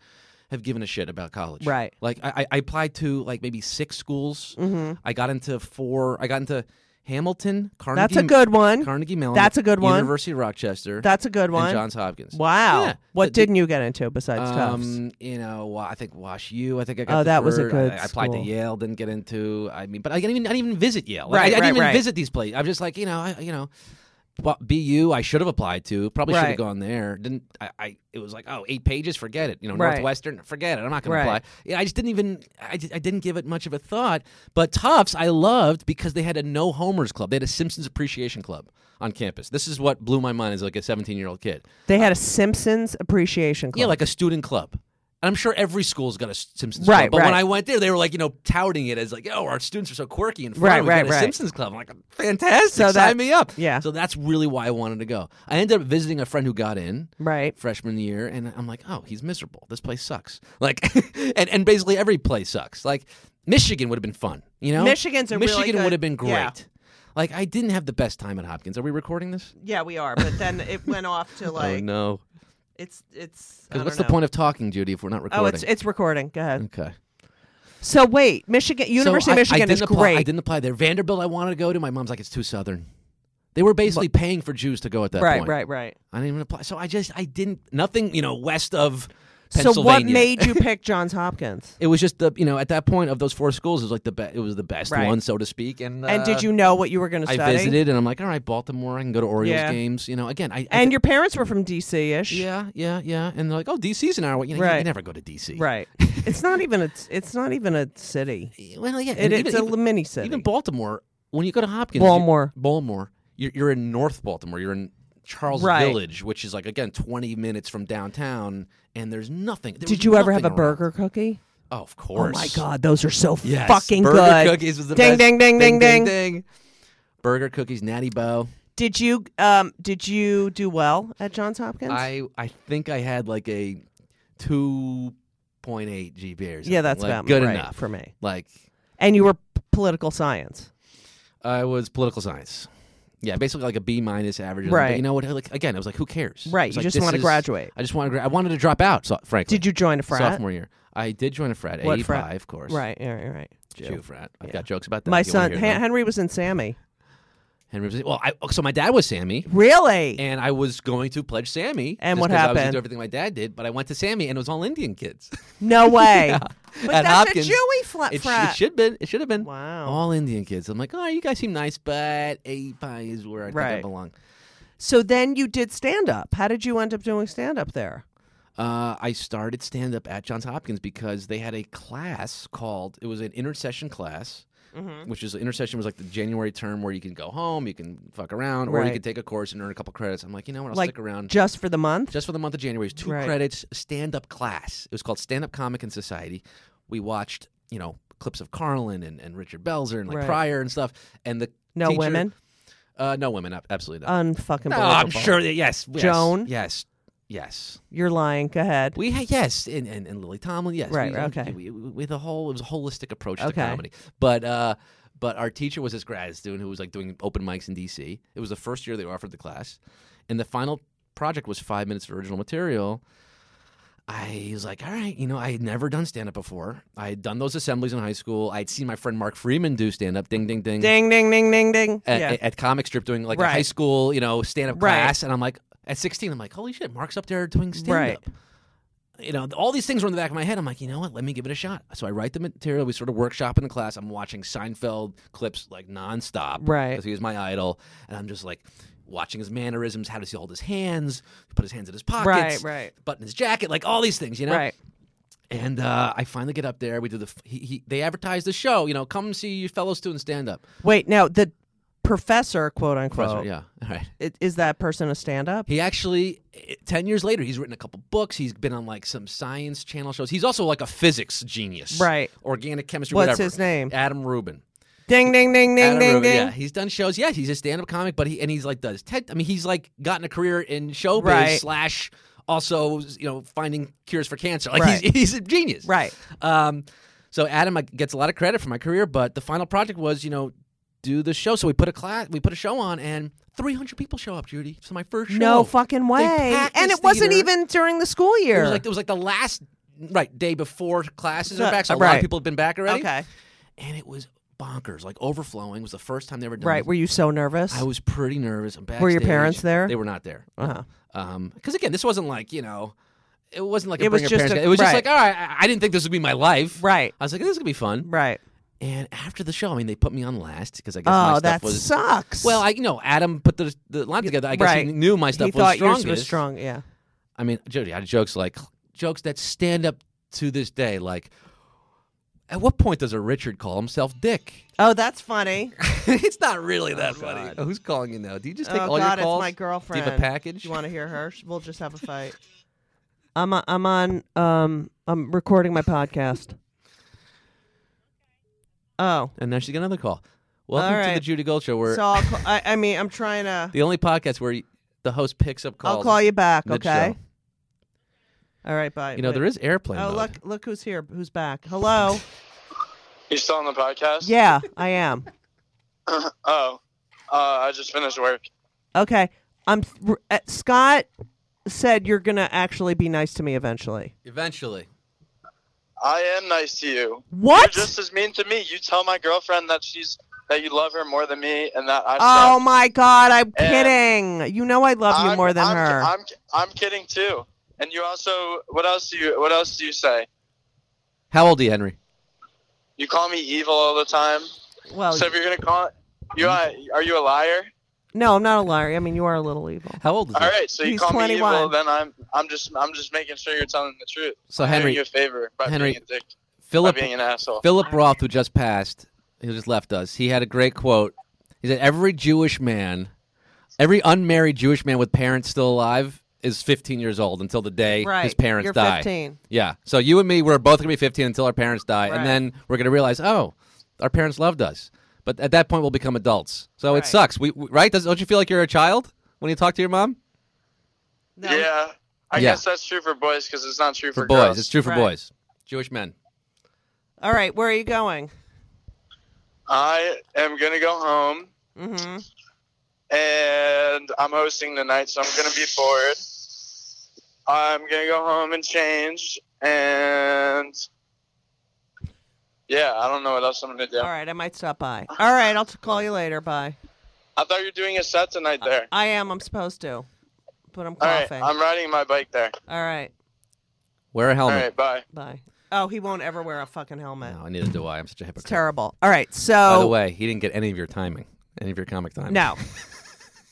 C: have given a shit about college.
B: Right.
C: Like I, I applied to like maybe six schools.
B: Mm-hmm.
C: I got into four. I got into Hamilton, Carnegie.
B: That's a good one.
C: Carnegie Mellon.
B: That's a good one.
C: University of Rochester.
B: That's a good one.
C: And Johns Hopkins.
B: Wow.
C: Yeah.
B: What
C: The-
B: didn't you get into besides Tufts?
C: Um, you know, I think Wash U. I think I got.
B: Oh, that was a good
C: I, I applied to. Yale, didn't get into. I mean, but I didn't even. I didn't even visit Yale. Like,
B: Right,
C: I, I didn't
B: right,
C: even
B: right.
C: visit these places. I'm just like, you know, I, you know, BU. I should have applied to. Probably should
B: Right.
C: have gone there. Didn't. I, I. It was like, oh, eight pages. Forget it. You know,
B: Right.
C: Northwestern. Forget it. I'm not going
B: Right.
C: to apply. Yeah, I just didn't even. I, I didn't give it much of a thought. But Tufts, I loved because they had a no homers club. They had a Simpsons appreciation club on campus. This is what blew my mind as like a 17 year old kid.
B: they had a Simpsons appreciation club.
C: Yeah, like a student club. And I'm sure every school's got a Simpsons
B: Right,
C: club. But when. I went there, they were like, you know, touting it as like, oh, our students are so quirky and fun.
B: Right,
C: We've
B: right,
C: got a
B: right.
C: Simpsons club. I'm like, fantastic.
B: So
C: sign
B: that-
C: me up.
B: yeah.
C: So that's really why I wanted to go. I ended up visiting a friend who got in
B: right.
C: freshman year, and I'm like, oh, he's miserable. This place sucks. *laughs* Like, and, and basically every place sucks. Like, Michigan would have been fun, you know?
B: Michigan's a
C: Michigan
B: good-
C: would have been great.
B: yeah.
C: Like, I didn't have the best time at Hopkins. Are we recording this?
B: Yeah, we are. But then it went off to *laughs* oh, like
C: oh, no.
B: It's it's. I
C: Because what's the
B: know.
C: point of talking, Judy, if we're not recording?
B: Oh, it's it's recording. Go ahead.
C: Okay.
B: So wait, Michigan University
C: So
B: of Michigan
C: I
B: is
C: didn't apply,
B: great.
C: I didn't apply there. Vanderbilt, I wanted to go to. My mom's like, it's too southern. They were basically paying for Jews to go at that
B: right,
C: point.
B: Right, right, right.
C: I didn't even apply. So I just, I didn't, nothing, you know, west of
B: So
C: Pennsylvania.
B: what made you *laughs* pick Johns Hopkins?
C: It was just the, you know, at that point of those four schools, it was like the best. It was the best
B: Right.
C: one, so to speak. And
B: and
C: uh,
B: did you know what you were going to
C: I
B: study?
C: visited, and I'm like, all right, Baltimore. I can go to Orioles
B: Yeah.
C: games. You know, again, I. I
B: And your parents were from DC ish.
C: Yeah, yeah, yeah. And they're like, oh, DC's an hour. You know, you-
B: Right.
C: never go to DC.
B: Right. *laughs* it's not even a it's not even a city.
C: Well, yeah.
B: It,
C: and
B: it's
C: even,
B: a
C: even,
B: mini city.
C: even Baltimore. When you go to Hopkins, you-
B: Baltimore.
C: Baltimore. You're, you're in North Baltimore. You're in Charles
B: Right.
C: Village, which is like again 20 minutes from downtown, and there's nothing. there
B: Did you ever have a
C: around.
B: burger cookie?
C: Oh, of course.
B: Oh my god, those are so
C: Yes.
B: fucking
C: burger
B: good.
C: Burger cookies was the
B: Ding,
C: best.
B: ding, ding, ding, ding.
C: ding. Burger cookies, Natty Boh.
B: Did you um did you do well at Johns Hopkins?
C: I I think I had like a 2.8 GPA or something.
B: yeah, that's
C: like,
B: about
C: good
B: right
C: enough.
B: for me.
C: Like
B: And you were p- political science.
C: I was political science. Yeah, basically like a B minus average.
B: Right.
C: But you know what? Like again, I was like, who cares?
B: Right,
C: It's
B: you
C: like,
B: just
C: this
B: wanna
C: is-
B: graduate.
C: I just wanted. to gra- I wanted to drop out. So, frankly,
B: Did you join a frat?
C: sophomore year? I did join a frat.
B: What
C: A
B: frat?
C: five, of course.
B: Right, right, right.
C: Jew frat. I've
B: Yeah.
C: got jokes about that.
B: My
C: if you wanna
B: son
C: hear
B: Hen- Henry was in Sammy.
C: Henry was. Well, I, so my dad was Sammy.
B: Really?
C: And I was going to pledge Sammy.
B: And
C: just
B: what
C: 'cause I was
B: happened?
C: do everything my dad did, but I went to Sammy and it was all Indian kids. *laughs*
B: no way. But
C: At
B: that's
C: Hopkins.
B: a Jewy flat
C: It, sh-
B: frat.
C: it should been. It should have been.
B: Wow.
C: All Indian kids. I'm like, oh, you guys seem nice, but A pie is where I think I
B: Right.
C: belong.
B: So then you did stand up. How did you end up doing stand up there?
C: Uh, I started stand up at Johns Hopkins because they had a class called. It was an intercession class.
B: Mm-hmm.
C: Which is the intercession was like the January term where you can go home, you can fuck around, or you can take a course and earn a couple credits. I'm like, you know what? I'll
B: like
C: stick around
B: just for the month?
C: just for the month of January. It was two
B: Right.
C: credits, stand up class. It was called Stand Up Comic and Society. We watched, you know, clips of Carlin and, and Richard Belzer and like
B: Right.
C: Pryor and stuff. And the
B: no
C: teacher-
B: women?
C: Uh, no women, absolutely not.
B: Unfucking
C: no. I'm sure that yes, yes,
B: Joan?
C: yes, Yes.
B: You're lying. Go ahead.
C: We had yes, and, and, and Lily Tomlin. Yes,
B: Right,
C: We,
B: okay.
C: We, we, whole it was a holistic approach to
B: Okay.
C: comedy, but uh, but our teacher was this grad student who was like doing open mics in D.C. It was the first year they offered the class, and the final project was five minutes of original material. I was like, all right, you know, I had never done stand up before. I had done those assemblies in high school. I'd seen my friend Mark Freeman do stand up, ding, ding, ding
B: Ding ding ding ding ding.
C: at,
B: yeah.
C: at comic strip doing like a high school, you know, stand up
B: Right.
C: class, and I'm like, at 16, I'm like, holy shit, Mark's up there doing stand
B: Right.
C: up. You know, all these things were in the back of my head. I'm like, you know what? Let me give it a shot. So I write the material. We sort of workshop in the class. I'm watching Seinfeld clips like nonstop.
B: Right.
C: Because he was my idol. And I'm just like watching his mannerisms. How does he hold his hands? Put his hands in his pockets.
B: Right, right.
C: Button his jacket. Like all these things, you know?
B: Right.
C: And uh, I finally get up there. We do the. He, he, they advertise the show. You know, come see your fellow students stand up.
B: Wait, now the professor, quote unquote,
C: Professor, yeah. *laughs* All right.
B: is that person a stand up?
C: He actually, eh, 10 years later, he's written a couple books. He's been on like some science channel shows. He's also like a physics genius.
B: Right.
C: Organic chemistry,
B: What's
C: whatever.
B: his name?
C: Adam Ruben.
B: Ding, ding, ding, ding,
C: Adam
B: ding,
C: Ruben,
B: ding.
C: Yeah, he's done shows. Yeah, he's a stand up comic, but he, and he's like does TED. I mean, he's like gotten a career in showbiz
B: Right.
C: slash also, you know, finding cures for cancer. Like
B: Right.
C: he's, *laughs* he's a genius.
B: Right.
C: Um, so Adam gets a lot of credit for my career, but the final project was, you know, do the show. So we put a class, we put a show on, and 300 people show up, Judy. So my first show.
B: No fucking way. And it wasn't
C: theater.
B: even during the school
C: It
B: year.
C: was like it was like the last right day before classes are back. So a lot of people had been back already.
B: okay.
C: And it was bonkers, like overflowing. It was the first time they ever done
B: Right.
C: it.
B: Were you so nervous?
C: I was pretty nervous. I'm
B: Were your parents there?
C: They were not there.
B: Uh-huh.
C: Um, because again, this wasn't like you know, it wasn't like a
B: It was
C: your
B: just
C: parents.
B: a-
C: it was just like, all right, I, I didn't think this would be my life.
B: Right.
C: I was like, this is gonna be fun.
B: Right.
C: And after the show, I mean, they put me on last because I guess my
B: Oh,
C: stuff
B: that
C: was.
B: sucks.
C: Well, I you know Adam put the the line together. I guess
B: right.
C: he knew my stuff
B: he
C: was
B: thought
C: strongest.
B: yours was strong. Yeah.
C: I mean, Jody had jokes like jokes that stand up to this day. Like, at what point does a Richard call himself Dick?
B: Oh, that's funny. *laughs*
C: it's not really that funny.
B: God.
C: Oh, who's calling you now? Do you just take
B: oh
C: all
B: God,
C: your calls?
B: it's my girlfriend.
C: Do you have a package?
B: You want to hear her? We'll just have a fight. I'm on, I'm on um I'm recording my podcast. Oh,
C: and now she's got another call. Welcome
B: All
C: to the
B: right.
C: Judy Gold Show, where
B: so I'll call, *laughs* I, I mean I'm trying to.
C: the only podcast where you, the host picks up calls.
B: I'll call you back.
C: mid-show.
B: Okay. All right. Bye.
C: You know
B: Wait.
C: there is airplane
B: Oh
C: mode.
B: look look who's here. Who's back? Hello. *laughs*
D: You still on the podcast?
B: Yeah, I am. *laughs*
D: Oh, uh, I just finished work.
B: Okay. I'm uh, Scott said you're gonna actually be nice to me eventually.
C: Eventually,
D: I am nice to you.
B: What?
D: You're just as mean to me. You tell my girlfriend that she's that you love her more than me, and that I.
B: Oh
D: suck.
B: my God! I'm
D: And
B: kidding. You know I love you
D: I'm-
B: more than
D: I'm,
B: her.
D: I'm I'm kidding too. And you also, what else do you what else do you say?
C: how old are you, Henry?
D: You call me evil all the time.
B: well,
D: so if you're gonna call you, are are you a liar?
B: No, I'm not a liar. I mean, you are a little evil.
C: How old is
D: All
C: he?
D: right, so you
B: He's
D: call me
B: 21.
D: evil, then I'm I'm just I'm just making sure you're telling the truth.
C: So
D: I'm
C: Henry,
D: doing you a favor by
C: Henry,
D: being a dick, by
C: Philip,
D: being an asshole.
C: Philip Roth, who just passed, he just left us. He had a great quote. He said, "Every Jewish man, every unmarried Jewish man with parents still alive, is 15 years old until the day
B: Right.
C: his parents
B: You're
C: die."
B: 15.
C: Yeah. So you and me, we're both gonna be 15 until our parents die,
B: Right.
C: and then we're gonna realize, oh, our parents loved us. But at that point, we'll become adults. So
B: Right.
C: it sucks. We, we right? Does, don't you feel like you're a child when you talk to your mom?
B: No.
D: Yeah, I
C: Yeah.
D: guess that's true for boys because it's not true
C: For,
D: for,
C: boys,
D: girls.
C: it's true for
B: Right.
C: boys. Jewish men.
B: All right. Where are you going?
D: I am gonna go home,
B: Mm-hmm.
D: and I'm hosting tonight, so I'm gonna be bored. I'm gonna go home and change, and yeah, I don't know what else I'm gonna do.
B: All right. I might stop by. All right. I'll call you later. Bye.
D: I thought you were doing a set tonight there.
B: I am. I'm supposed to, but I'm
D: All right,
B: coughing.
D: I'm riding my bike there.
B: All right.
C: Wear a
D: All
C: helmet.
D: right, bye.
B: Bye. Oh, he won't ever wear a fucking helmet.
C: No, neither do I. I'm such a
B: It's
C: hypocrite.
B: terrible. All right. So
C: By the way, he didn't get any of your timing, any of your comic timing.
B: No. *laughs*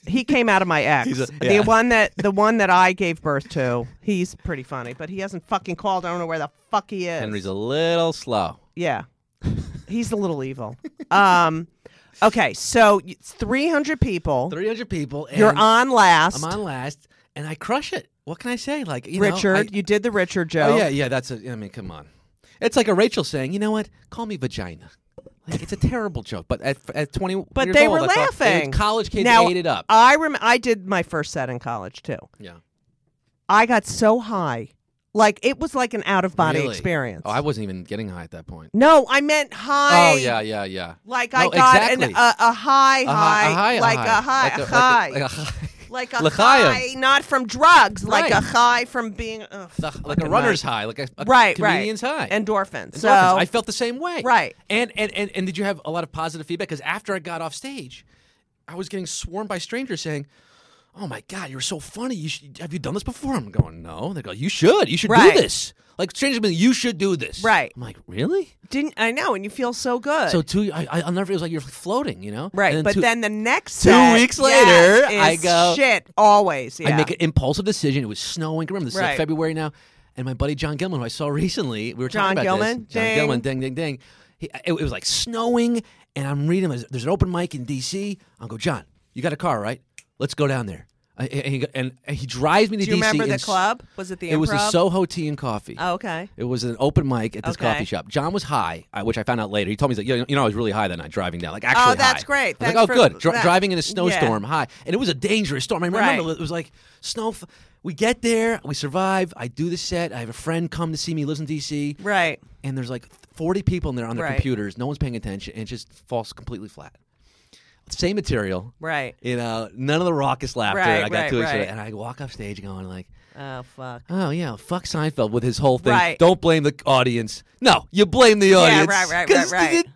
B: he came out of my ex.
C: A-
B: The one that the *laughs* one that I gave birth to. He's pretty funny, but he hasn't fucking called. I don't know where the fuck he is.
C: Henry's a little slow.
B: yeah. He's a little evil. Um okay, so 300 people.
C: 300 people. And
B: You're on last.
C: I'm on last, and I crush it. What can I say? Like you know,
B: Richard,
C: I-
B: you did the Richard joke.
C: oh yeah, yeah. That's a. I mean, come on. It's like a Rachel saying, you know what? Call me vagina. Like, it's a terrible joke, but at, at 20
B: But
C: years
B: they
C: old,
B: were laughing.
C: college kids
B: Now,
C: ate it up.
B: I rem- I did my first set in college too.
C: yeah.
B: I got so high. Like it was like an out of body
C: Really?
B: experience.
C: Oh, I wasn't even getting high at that point.
B: no, I meant high.
C: Oh yeah, yeah, yeah.
B: Like
C: No,
B: I got an, a, a high,
C: A
B: high,
C: a high,
B: like
C: a
B: a high,
C: like
B: a,
C: like
B: high,
C: like a high,
B: like a
C: L'chaim.
B: high, not from drugs, like a high from being ugh,
C: like a
B: fucking
C: runner's
B: right.
C: high, like a, a
B: right,
C: comedian's
B: right,
C: high.
B: endorphins.
C: Endorphins.
B: So
C: I felt the same way.
B: Right.
C: And, and and and did you have a lot of positive feedback? Because after I got off stage, I was getting swarmed by strangers saying, "Oh my God, you're so funny! You should, have you done this before?" I'm going, "No." They go, "You should. You should
B: Right.
C: do this." Like strangers being, "You should do this."
B: Right.
C: I'm like, "Really?"
B: didn't I know? And you feel so good.
C: So two, I, I- I'll never. It was like you're floating, you know.
B: right,
C: And
B: but
C: two-
B: then the next
C: two
B: set,
C: weeks
B: yes,
C: later, I go-
B: shit always. Yeah.
C: I make an impulsive decision. It was snowing. Remember, this is like February now. And my buddy John Gilman, who I saw recently, we were
B: John
C: talking about
B: Gilman?
C: this. John
B: Ding.
C: Gilman, ding, ding, ding. He, it, it was like snowing, and I'm reading. There's, there's an open mic in D.C. I'll go, John. You got a car, right? Let's go down there. I, and, he, and he drives me to DC.
B: Do you
C: D.C.
B: remember the
C: and
B: club? Was it the
C: It was the Soho Tea and Coffee.
B: Oh, okay.
C: It was an open mic at this
B: Okay.
C: coffee shop. John was high, which I found out later. He told me, he's like, you know, you know, I was really high that night driving down. Like, oh, actually
B: Oh, that's
C: high.
B: great.
C: I was
B: Thanks
C: like, oh,
B: for
C: good. Dri-
B: that.
C: driving in a snowstorm, high. And it was a dangerous storm. I remember
B: Right.
C: it was like snow. F- we get there, we survive. I do the set. I have a friend come to see me, lives in D.C.,
B: Right.
C: and there's like 40 people in there on their
B: Right.
C: computers. No one's paying attention, and it just falls completely flat. Same material.
B: Right.
C: You know, none of the raucous laughter.
B: Right,
C: I got
B: right,
C: too excited,
B: right.
C: and I walk off stage going like,
B: Oh fuck.
C: Oh yeah, fuck Seinfeld with his whole thing.
B: Right.
C: Don't blame the audience. No, you blame the
B: Yeah,
C: audience.
B: right, right, right, right.
C: it-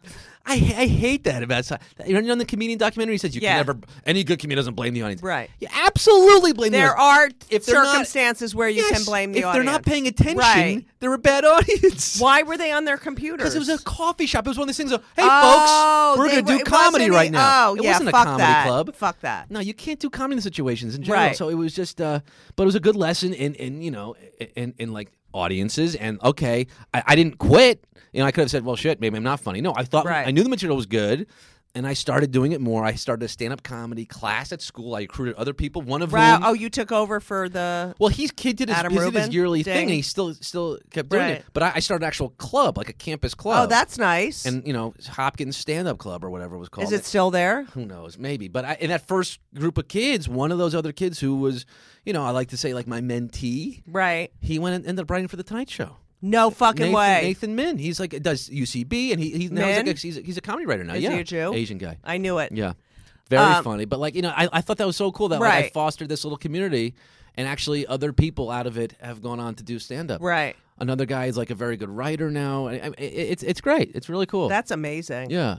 C: I, I hate that about you know in the comedian documentary he says you
B: Yeah.
C: can never any good comedian doesn't blame the audience.
B: Right.
C: You absolutely blame the
B: There are
C: If they're not-
B: circumstances where you
C: Yes,
B: can blame the
C: if
B: audience.
C: they're not paying attention,
B: Right.
C: they're a bad audience. *laughs*
B: Why were they on their computer?
C: Because it was a coffee shop. It was one of those things of, hey,
B: Oh,
C: folks, we're
B: they
C: going to do comedy right now.
B: Oh,
C: it
B: yeah,
C: wasn't a comedy
B: that.
C: club.
B: Fuck that.
C: No, you can't do comedy in situations in general.
B: Right.
C: So it was just, uh, but it was a good lesson in, in you know, in, in like audiences. And okay, I, I didn't quit. You know, I could have said, well, shit, maybe I'm not funny. No, I thought
B: Right.
C: I knew the material was good. And I started doing it more. I started a stand-up comedy class at school. I recruited other people. One of
B: Wow.
C: whom,
B: Oh, you took over for the.
C: well, he's kid did his,
B: Adam
C: he his yearly
B: thing?
C: thing, and he still still kept doing
B: Right.
C: it. But I, I started an actual club, like a campus oh, club.
B: Oh, that's nice.
C: and you know Hopkins Stand Up Club or whatever it was called.
B: Is it still there?
C: Who knows? Maybe. But I, in that first group of kids, one of those other kids who was, you know, I like to say like my mentee,
B: Right.
C: he went and ended up writing for the Tonight Show.
B: No fucking
C: Nathan,
B: way.
C: Nathan Min. He's like does UCB and he he's now he's, like a, he's, a, he's a comedy writer now.
B: Is
C: yeah,
B: he a Jew?
C: Asian guy.
B: I knew it.
C: Yeah. Very
B: Um,
C: funny. But like, you know, I, I thought that was so cool that like, I fostered this little community and actually other people out of it have gone on to do stand up.
B: Right.
C: Another guy is like a very good writer now. I, I, it- it's it's great. It's really cool.
B: That's amazing.
C: yeah.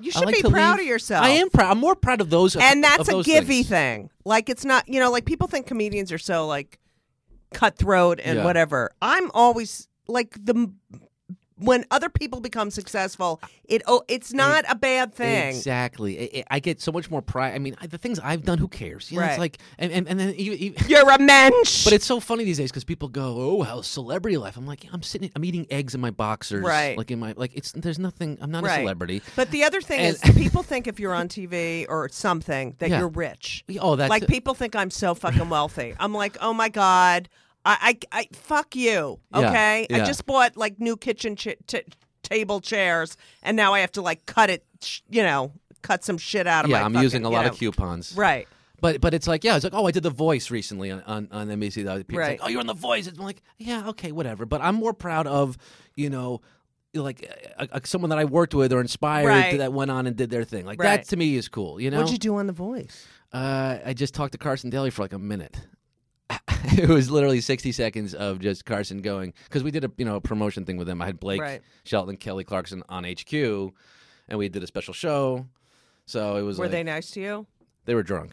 B: You should
C: like
B: be proud
C: leave-
B: of yourself.
C: I am proud. I'm more proud of those.
B: and that's
C: of
B: a givey
C: things.
B: thing. Like it's not, you know, like people think comedians are so like cutthroat and
C: Yeah.
B: whatever. I'm always like the when other people become successful, it oh, it's not a bad thing.
C: Exactly. I- I, I get so much more pride. I mean, I, the things I've done, who cares? You know,
B: Right.
C: It's like, and, and, and then you, *laughs* you,
B: You're a mensch.
C: But it's so funny these days because people go, "Oh, how celebrity life." I'm like, I'm sitting, I'm eating eggs in my boxers,
B: Right.
C: Like in my, like it's there's nothing. I'm not a celebrity.
B: But the other thing
C: And-
B: is, people think if you're on *laughs* TV or something that
C: Yeah.
B: you're rich.
C: Oh, that's
B: like people think I'm so fucking wealthy. I'm like, oh my god, I, I, I fuck you.
C: Yeah,
B: Okay, I
C: yeah.
B: just bought like new kitchen ch- t- table chairs, and now I have to like cut it. sh- You know, cut some shit out of my.
C: yeah, I'm
B: fucking-
C: using a
B: you
C: lot
B: know.
C: of coupons.
B: Right.
C: But but it's like yeah, it's like oh, I did the voice recently on on, on NBC. The other people
B: Right.
C: like, oh, you're on the voice. I'm like yeah, okay, whatever. But I'm more proud of you know. Like uh, uh, someone that I worked with or inspired
B: Right.
C: that went on and did their thing, like
B: Right.
C: that to me is cool. You know,
B: What'd you do on The Voice?
C: Uh, I just talked to Carson Daly for like a minute. *laughs* it was literally 60 seconds of just Carson going because we did a you know a promotion thing with him. I had Blake
B: Right.
C: Shelton, Kelly Clarkson on HQ, and we did a special show. So it was
B: Were
C: like
B: they nice to you?
C: they were drunk.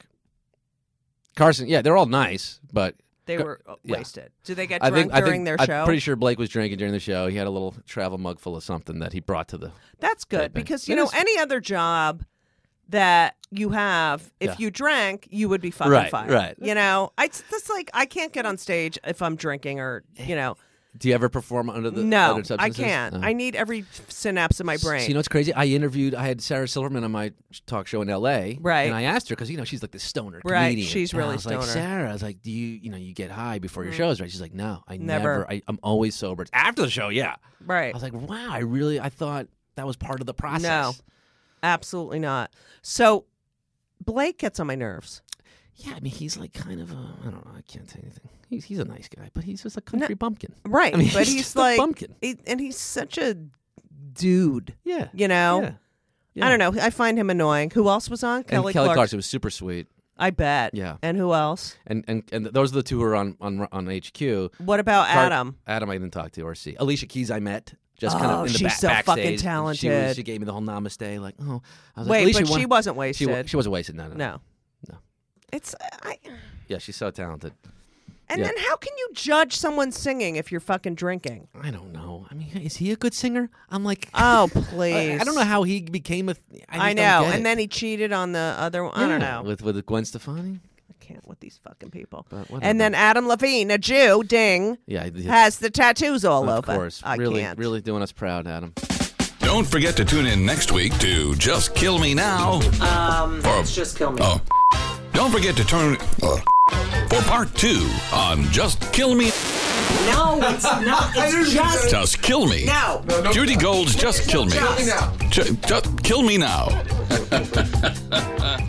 C: Carson, yeah, they're all nice, but
B: They were uh,
C: yeah.
B: wasted. Did they get
C: I
B: drunk
C: think I
B: during
C: think
B: their
C: I'm
B: show?
C: pretty sure Blake was drinking during the show. He had a little travel mug full of something that he brought to the.
B: That's good because you
C: It
B: know
C: is-
B: any other job that you have, if
C: Yeah.
B: you drank, you would be fucking
C: Right,
B: fired.
C: right.
B: You know, I it's just like I can't get on stage if I'm drinking or you know.
C: Do you ever perform under the
B: no,
C: other
B: I can't.
C: No.
B: I need every synapse in my brain.
C: So you know what's crazy? I interviewed. I had Sarah Silverman on my talk show in L.A.
B: Right.
C: And I asked her because you know she's like the stoner
B: Right,
C: comedian.
B: she's
C: And I
B: really
C: was like,
B: stoner.
C: Sarah, I was like, do you you know you get high before your
B: Mm.
C: shows, right? She's like, no, I
B: Never.
C: never. I, I'm always sober. It's after the show, yeah.
B: right.
C: I was like, wow, I really I thought that was part of the process.
B: No. Absolutely not. So Blake gets on my nerves.
C: Yeah, I mean he's like kind of a I don't know. I can't say anything. He's he's a nice guy, but he's just a country bumpkin.
B: Right.
C: I mean, *laughs*
B: but
C: he's just a
B: like
C: bumpkin.
B: he- and he's such a dude,
C: Yeah.
B: you know?
C: Yeah. Yeah.
B: I don't know. I find him annoying. Who else was on?
C: And
B: Kelly,
C: Kelly
B: Clarkson.
C: Was super sweet.
B: I bet.
C: Yeah.
B: And who else?
C: And and and those are the two who are on on on HQ.
B: What about Adam?
C: Adam, I didn't talk to or see. Alicia Keys, I met just kind
B: Oh,
C: of in the
B: she's so fucking
C: backstage. She, was,
B: talented.
C: she gave me the whole namaste. Like, oh, I was
B: Wait,
C: like, Alicia,
B: but
C: you
B: she
C: wanna-
B: wasn't
C: She,
B: wasted.
C: wa- she wasn't wasted. No, no,
B: no.
C: No.
B: It's I,
C: Yeah, she's so talented.
B: and
C: Yeah.
B: then how can you judge someone singing if you're fucking drinking?
C: I don't know. I mean, is he a good singer? I'm like, *laughs*
B: Oh
C: I,
B: please!
C: I don't know how he became a. th- I, just
B: I
C: don't
B: know.
C: get
B: And
C: it.
B: then he cheated on the other one. I don't
C: Yeah,
B: know.
C: with with Gwen Stefani.
B: I can't with these fucking people.
C: But whatever.
B: And then Adam Levine, a Jew, ding,
C: Yeah, he-
B: has the tattoos all
C: of
B: over.
C: Of course.
B: I
C: really,
B: can't.
C: really doing us proud, Adam.
G: Don't forget to tune in next week to Just Kill Me Now. Um, for,
B: Just kill me.
G: oh. Don't forget to turn uh, for part two on Just Kill Me.
B: No, it's not. *laughs* It's just.
G: Just Kill Me.
B: No.
G: Judy Gold's Just Kill Me.
B: Just.
G: Ju- just Kill Me Now. *laughs*